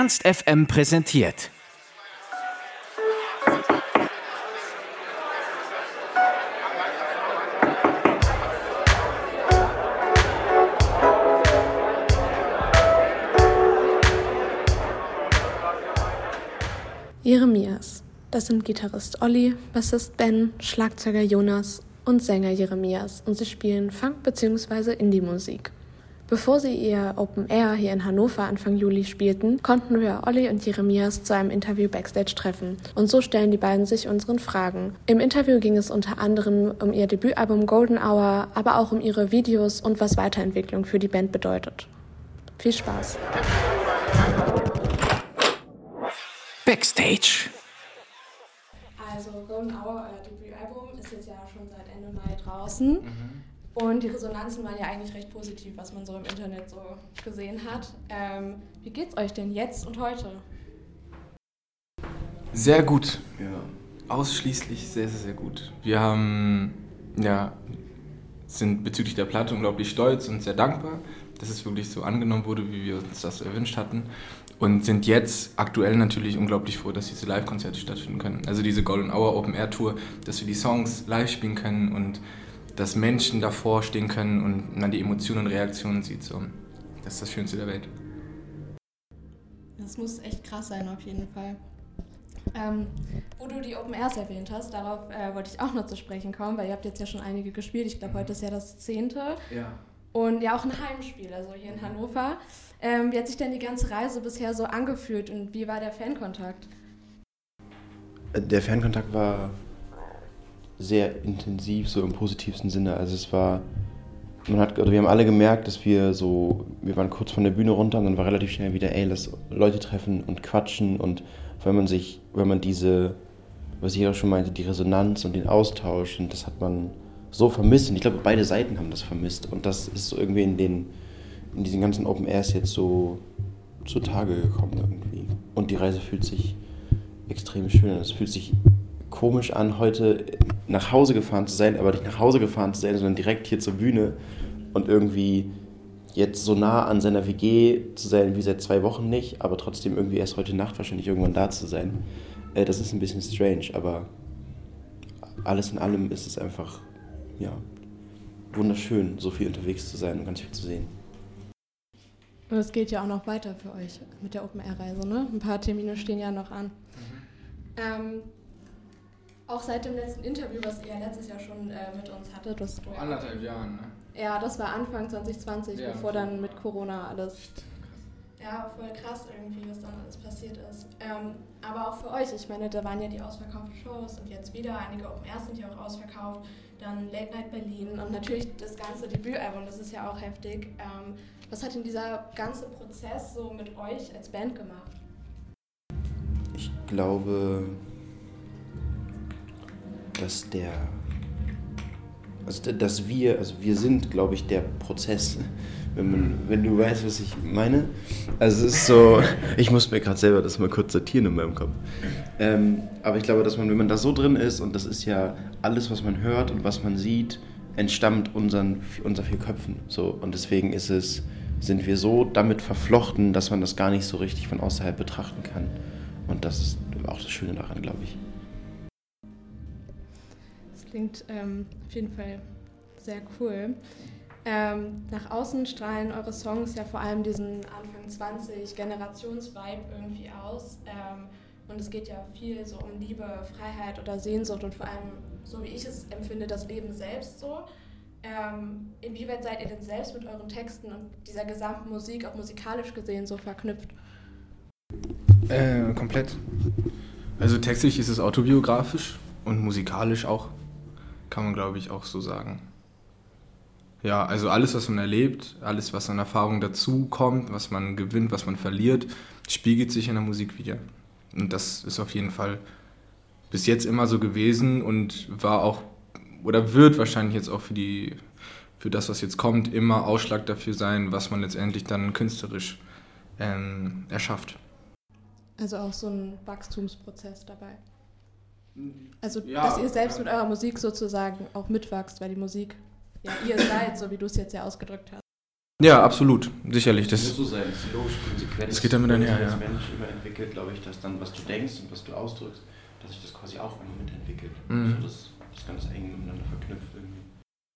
Ernst FM präsentiert. Jeremias. Das sind Gitarrist Olli, Bassist Ben, Schlagzeuger Jonas und Sänger Jeremias und sie spielen Funk- bzw. Indie-Musik. Bevor sie ihr Open Air hier in Hannover Anfang Juli spielten, konnten wir Olli und Jeremias zu einem Interview backstage treffen. Und so stellen die beiden sich unseren Fragen. Im Interview ging es unter anderem um ihr Debütalbum Golden Hour, aber auch um ihre Videos und was Weiterentwicklung für die Band bedeutet. Viel Spaß! Backstage. Also Golden Hour, euer Debütalbum, ist jetzt ja schon seit Ende Mai draußen. Und die Resonanzen waren ja eigentlich recht positiv, was man so im Internet so gesehen hat. Ähm, wie geht's euch denn jetzt und heute? Sehr gut. Ja. Ausschließlich sehr, sehr, sehr gut. Wir haben, ja, sind bezüglich der Platte unglaublich stolz und sehr dankbar, dass es wirklich so angenommen wurde, wie wir uns das erwünscht hatten. Und sind jetzt aktuell natürlich unglaublich froh, dass diese Live-Konzerte stattfinden können. Also diese Golden Hour Open Air Tour, dass wir die Songs live spielen können und dass Menschen davor stehen können und man die Emotionen und Reaktionen sieht. So. Das ist das Schönste der Welt. Das muss echt krass sein, auf jeden Fall. Ähm, wo du die Open Airs erwähnt hast, darauf äh, wollte ich auch noch zu sprechen kommen, weil ihr habt jetzt ja schon einige gespielt. Ich glaube, heute ist ja das zehnte. Ja. Und ja auch ein Heimspiel, also hier in Hannover. Ähm, wie hat sich denn die ganze Reise bisher so angefühlt und wie war der Fankontakt? Der Fankontakt war sehr intensiv, so im positivsten Sinne. Also es war, man hat, oder wir haben alle gemerkt, dass wir so, wir waren kurz von der Bühne runter und dann war relativ schnell wieder, ey, lass Leute treffen und quatschen und wenn man sich, wenn man diese, was ich auch schon meinte, die Resonanz und den Austausch und das hat man so vermisst und ich glaube, beide Seiten haben das vermisst und das ist so irgendwie in den, in diesen ganzen Open Airs jetzt so zutage gekommen irgendwie. Und die Reise fühlt sich extrem schön an. Es fühlt sich komisch an, heute nach Hause gefahren zu sein, aber nicht nach Hause gefahren zu sein, sondern direkt hier zur Bühne und irgendwie jetzt so nah an seiner WG zu sein wie seit zwei Wochen nicht, aber trotzdem irgendwie erst heute Nacht wahrscheinlich irgendwann da zu sein. Äh, das ist ein bisschen strange, aber alles in allem ist es einfach, ja, wunderschön, so viel unterwegs zu sein und ganz viel zu sehen. Und es geht ja auch noch weiter für euch mit der Open-Air-Reise, ne? Ein paar Termine stehen ja noch an. Ähm, auch seit dem letzten Interview, was ihr letztes Jahr schon äh, mit uns hattet, das Vor anderthalb Jahren, ne? Ja, das war Anfang 2020, Ja. bevor dann mit Corona alles. Ja, voll krass irgendwie, was dann alles passiert ist. Ähm, aber auch für euch, ich meine, da waren ja die ausverkauften Shows und jetzt wieder, einige Open Airs sind ja auch ausverkauft, dann Late Night Berlin und natürlich das ganze Debütalbum, das ist ja auch heftig. Ähm, was hat denn dieser ganze Prozess so mit euch als Band gemacht? Ich glaube, dass der, also dass wir, also wir sind, glaube ich, der Prozess. Wenn, man, wenn du weißt, was ich meine. Also es ist so, ich muss mir gerade selber das mal kurz sortieren in meinem Kopf. Ähm, aber ich glaube, dass man, wenn man da so drin ist, und das ist ja alles, was man hört und was man sieht, entstammt unseren, unser vier Köpfen. So, und deswegen ist es, sind wir so damit verflochten, dass man das gar nicht so richtig von außerhalb betrachten kann. Und das ist auch das Schöne daran, glaube ich. Klingt ähm, auf jeden Fall sehr cool. Ähm, nach außen strahlen eure Songs ja vor allem diesen Anfang 20 Generations-Vibe irgendwie aus. Ähm, und es geht ja viel so um Liebe, Freiheit oder Sehnsucht und vor allem, so wie ich es empfinde, das Leben selbst so. Ähm, inwieweit seid ihr denn selbst mit euren Texten und dieser gesamten Musik, auch musikalisch gesehen, so verknüpft? Äh, komplett. Also textlich ist es autobiografisch und musikalisch auch, kann man glaube ich auch so sagen. Ja, also alles, was man erlebt, alles, was an Erfahrung dazu kommt, was man gewinnt, was man verliert, spiegelt sich in der Musik wieder. Und das ist auf jeden Fall bis jetzt immer so gewesen und war auch oder wird wahrscheinlich jetzt auch für die für das, was jetzt kommt, immer Ausschlag dafür sein, was man letztendlich dann künstlerisch ähm, erschafft. Also auch so ein Wachstumsprozess dabei. Also, Ja, dass ihr selbst ja. mit eurer Musik sozusagen auch mitwachst, weil die Musik ja ihr seid, so wie du es jetzt ja ausgedrückt hast. Ja, absolut, sicherlich. Das Das, muss so sein, das ist logisch, konsequent. Das geht damit einher, Als ja. Mensch immer entwickelt, glaube ich, dass dann, was du denkst und was du ausdrückst, dass sich das quasi auch immer mitentwickelt. Mhm. So das, das ganz eng miteinander verknüpft irgendwie.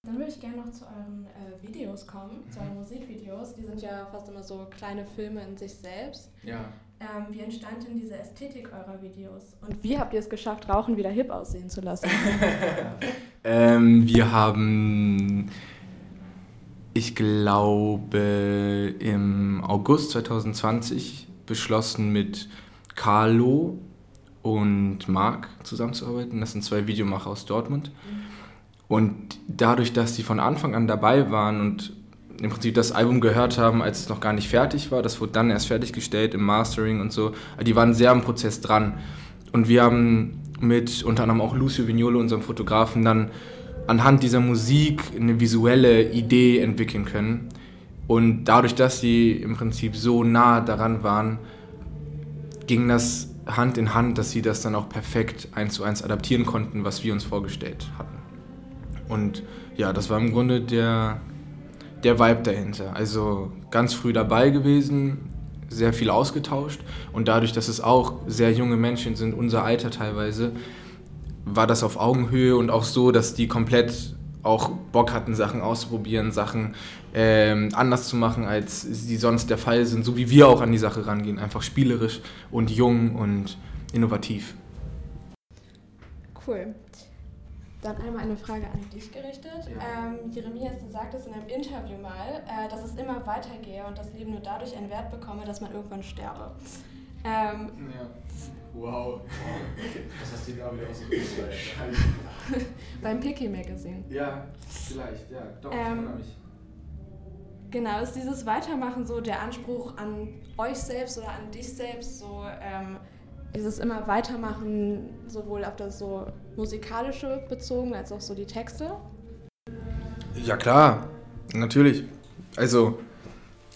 Dann würde ich gerne noch zu euren äh, Videos kommen, zu euren Musikvideos. Die sind ja fast immer so kleine Filme in sich selbst. ja. Ähm, wie entstand denn diese Ästhetik eurer Videos? Und wie habt ihr es geschafft, Rauchen wieder hip aussehen zu lassen? Ähm, wir haben, ich glaube, im August 2020 beschlossen, mit Carlo und Marc zusammenzuarbeiten. Das sind zwei Videomacher aus Dortmund. Und dadurch, dass die von Anfang an dabei waren und im Prinzip das Album gehört haben, als es noch gar nicht fertig war, das wurde dann erst fertiggestellt im Mastering und so, die waren sehr am Prozess dran. Und wir haben mit unter anderem auch Lucio Vignolo, unserem Fotografen, dann anhand dieser Musik eine visuelle Idee entwickeln können. Und dadurch, dass sie im Prinzip so nah daran waren, ging das Hand in Hand, dass sie das dann auch perfekt eins zu eins adaptieren konnten, was wir uns vorgestellt hatten. Und ja, das war im Grunde der, der Vibe dahinter. Also ganz früh dabei gewesen, sehr viel ausgetauscht und dadurch, dass es auch sehr junge Menschen sind, unser Alter teilweise, war das auf Augenhöhe und auch so, dass die komplett auch Bock hatten, Sachen auszuprobieren, Sachen ähm, anders zu machen, als sie sonst der Fall sind, so wie wir auch an die Sache rangehen, einfach spielerisch und jung und innovativ. Cool. Dann einmal eine Frage an dich gerichtet. Ähm, Jeremias, du sagtest in einem Interview mal, äh, dass es immer weitergehe und das Leben nur dadurch einen Wert bekomme, dass man irgendwann sterbe. Ähm, Ja, wow. Das hast du gerade wieder ausgedrückt. beim Picky Magazine. Ja, vielleicht, ja, doch, ich Ähm, erinnere mich. Genau, ist dieses Weitermachen so der Anspruch an euch selbst oder an dich selbst, so ähm, dieses immer Weitermachen, sowohl auf das so musikalische bezogen als auch so die Texte? Ja klar, natürlich. Also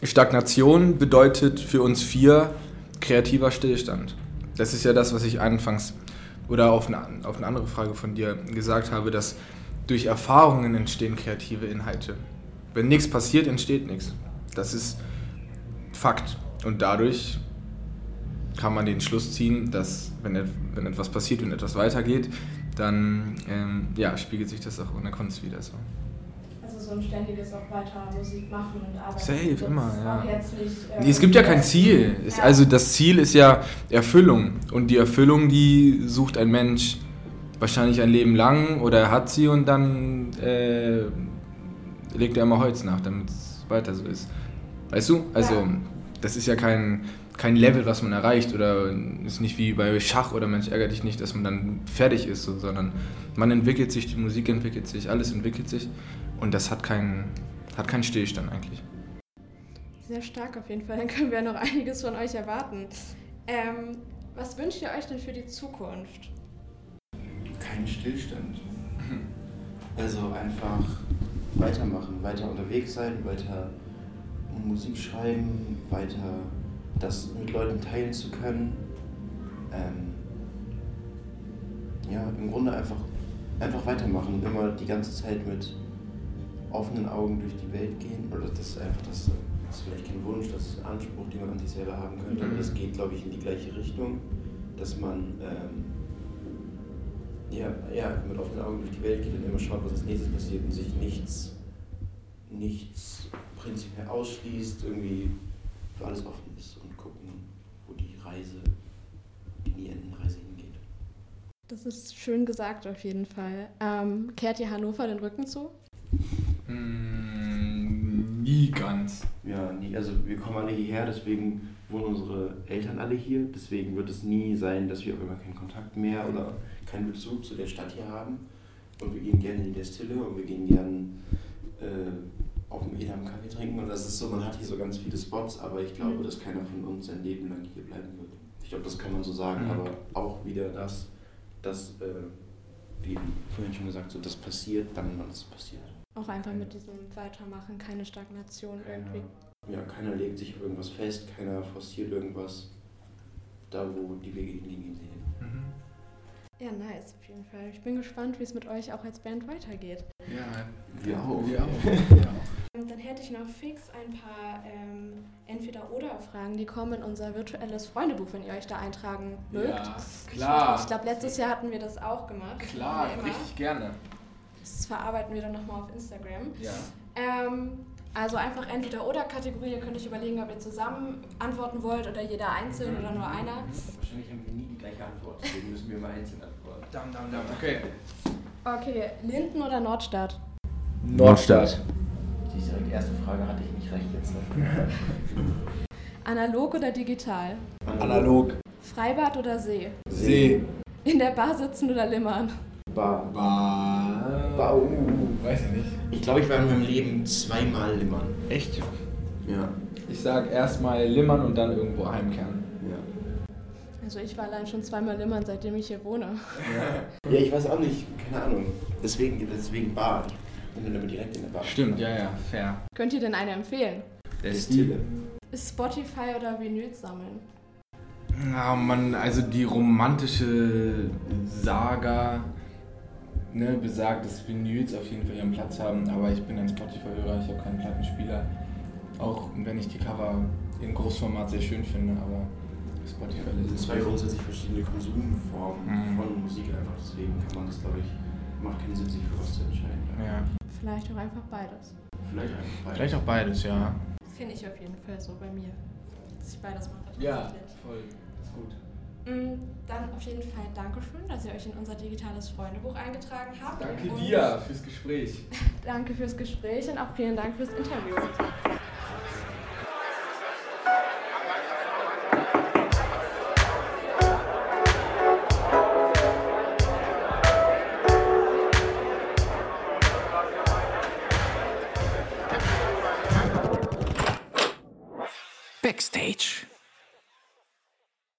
Stagnation bedeutet für uns vier kreativer Stillstand. Das ist ja das, was ich anfangs oder auf eine, auf eine andere Frage von dir gesagt habe, dass durch Erfahrungen entstehen kreative Inhalte. Wenn nichts passiert, entsteht nichts. Das ist Fakt. Und dadurch kann man den Schluss ziehen, dass wenn, wenn etwas passiert und etwas weitergeht, dann ähm, ja, spiegelt sich das auch in der Kunst wieder so. Also so ein ständiges auch weiter Musik machen und arbeiten. Safe, immer, ja. Nicht, ähm, Nee, es gibt ja kein Ziel. Ja. Also das Ziel ist ja Erfüllung. Und die Erfüllung, die sucht ein Mensch wahrscheinlich ein Leben lang oder er hat sie und dann äh, legt er immer Holz nach, damit es weiter so ist. Weißt du? Also Ja. das ist ja kein, kein Level, was man erreicht oder ist nicht wie bei Schach oder Mensch ärgert dich nicht, dass man dann fertig ist, so, sondern man entwickelt sich, die Musik entwickelt sich, alles entwickelt sich und das hat keinen, hat keinen Stillstand eigentlich. Sehr stark auf jeden Fall, dann können wir noch einiges von euch erwarten. Ähm, was wünscht ihr euch denn für die Zukunft? Kein Stillstand. Also einfach weitermachen, weiter unterwegs sein, weiter Musik schreiben, weiter das mit Leuten teilen zu können. Ähm, ja, im Grunde einfach, einfach weitermachen und immer die ganze Zeit mit offenen Augen durch die Welt gehen. Oder das ist einfach das, das ist vielleicht kein Wunsch, das ist ein Anspruch, den man an sich selber haben könnte. Aber Mhm. das geht, glaube ich, in die gleiche Richtung, dass man ähm, ja, ja, mit offenen Augen durch die Welt geht und immer schaut, was als nächstes passiert und sich nichts, nichts prinzipiell ausschließt, irgendwie für alles offen und die Reise, die nie enden Reise hingeht. Das ist schön gesagt auf jeden Fall. Ähm, kehrt ihr Hannover den Rücken zu? Mm, nie ganz. Ja, nie, also wir kommen alle hierher, deswegen wohnen unsere Eltern alle hier, deswegen wird es nie sein, dass wir auf einmal keinen Kontakt mehr oder keinen Bezug zu der Stadt hier haben. Und wir gehen gerne in die Destille und wir gehen gerne äh, dem Edam Kaffee trinken. Und das ist so, man hat hier so ganz viele Spots, aber ich glaube, Mhm. dass keiner von uns sein Leben lang hier bleiben wird. Ich glaube, das kann man so sagen, Mhm. aber auch wieder das, dass, äh, wie vorhin schon gesagt, so das passiert, dann wann es passiert. Auch einfach mit diesem Weitermachen, keine Stagnation irgendwie. Ja, keiner legt sich auf irgendwas fest, keiner forciert irgendwas. Da, wo die Wege hingehen, gehen sie hin. Mhm. Ja, nice auf jeden Fall. Ich bin gespannt, wie es mit euch auch als Band weitergeht. Ja, Wir auch. Wir auch. Wir auch. Ähm, Dann hätte ich euch noch fix ein paar ähm, Entweder-Oder-Fragen, die kommen in unser virtuelles Freundebuch, wenn ihr euch da eintragen mögt. Ja, klar. Ich, ich glaube, letztes Jahr hatten wir das auch gemacht. Klar, richtig gerne. Das verarbeiten wir dann nochmal auf Instagram. Ja. Ähm, also einfach Entweder-Oder-Kategorie. Ihr könnt euch überlegen, ob ihr zusammen antworten wollt oder jeder einzeln oder nur einer. Wahrscheinlich haben wir nie die gleiche Antwort, deswegen müssen wir immer einzeln antworten. Dam, dam, dam. Okay. Okay, Linden oder Nordstadt? Nordstadt. Die direkt erste Frage hatte ich nicht recht jetzt. Analog oder digital? Analog. Freibad oder See? See. In der Bar sitzen oder limmern? Bar. Bar. Bar. Uh. Weiß ich nicht. Ich glaube, ich war in meinem Leben zweimal limmern. Echt? Ja. Ich sag erstmal limmern und dann irgendwo heimkehren. Ja. Also ich war allein schon zweimal limmern, seitdem ich hier wohne. Ja, ich weiß auch nicht, keine Ahnung. Deswegen, deswegen Bar. Bin dann immer direkt in der Bar. Stimmt, ja, ja, fair. Könnt ihr denn eine empfehlen? Der Stille. Ist Spotify oder Vinyl sammeln? Na, man, also die romantische Saga ne, besagt, dass Vinyls auf jeden Fall ihren Platz haben, aber ich bin ein Spotify-Hörer, ich habe keinen Plattenspieler. Auch wenn ich die Cover im Großformat sehr schön finde, aber Spotify Das sind ist zwei grundsätzlich verschiedene Konsumformen Mhm. von Musik einfach. Deswegen kann man das, glaube ich, macht keinen Sinn, sich für was zu entscheiden. Ja, Vielleicht auch einfach beides. Vielleicht einfach beides. vielleicht auch beides, ja. Das kenne ich auf jeden Fall so bei mir. Dass ich beides mache. tatsächlich. voll. Ist gut. Mm, Dann auf jeden Fall Dankeschön, dass ihr euch in unser digitales Freundebuch eingetragen habt. Danke Und dir fürs Gespräch. Danke fürs Gespräch und auch vielen Dank fürs Interview.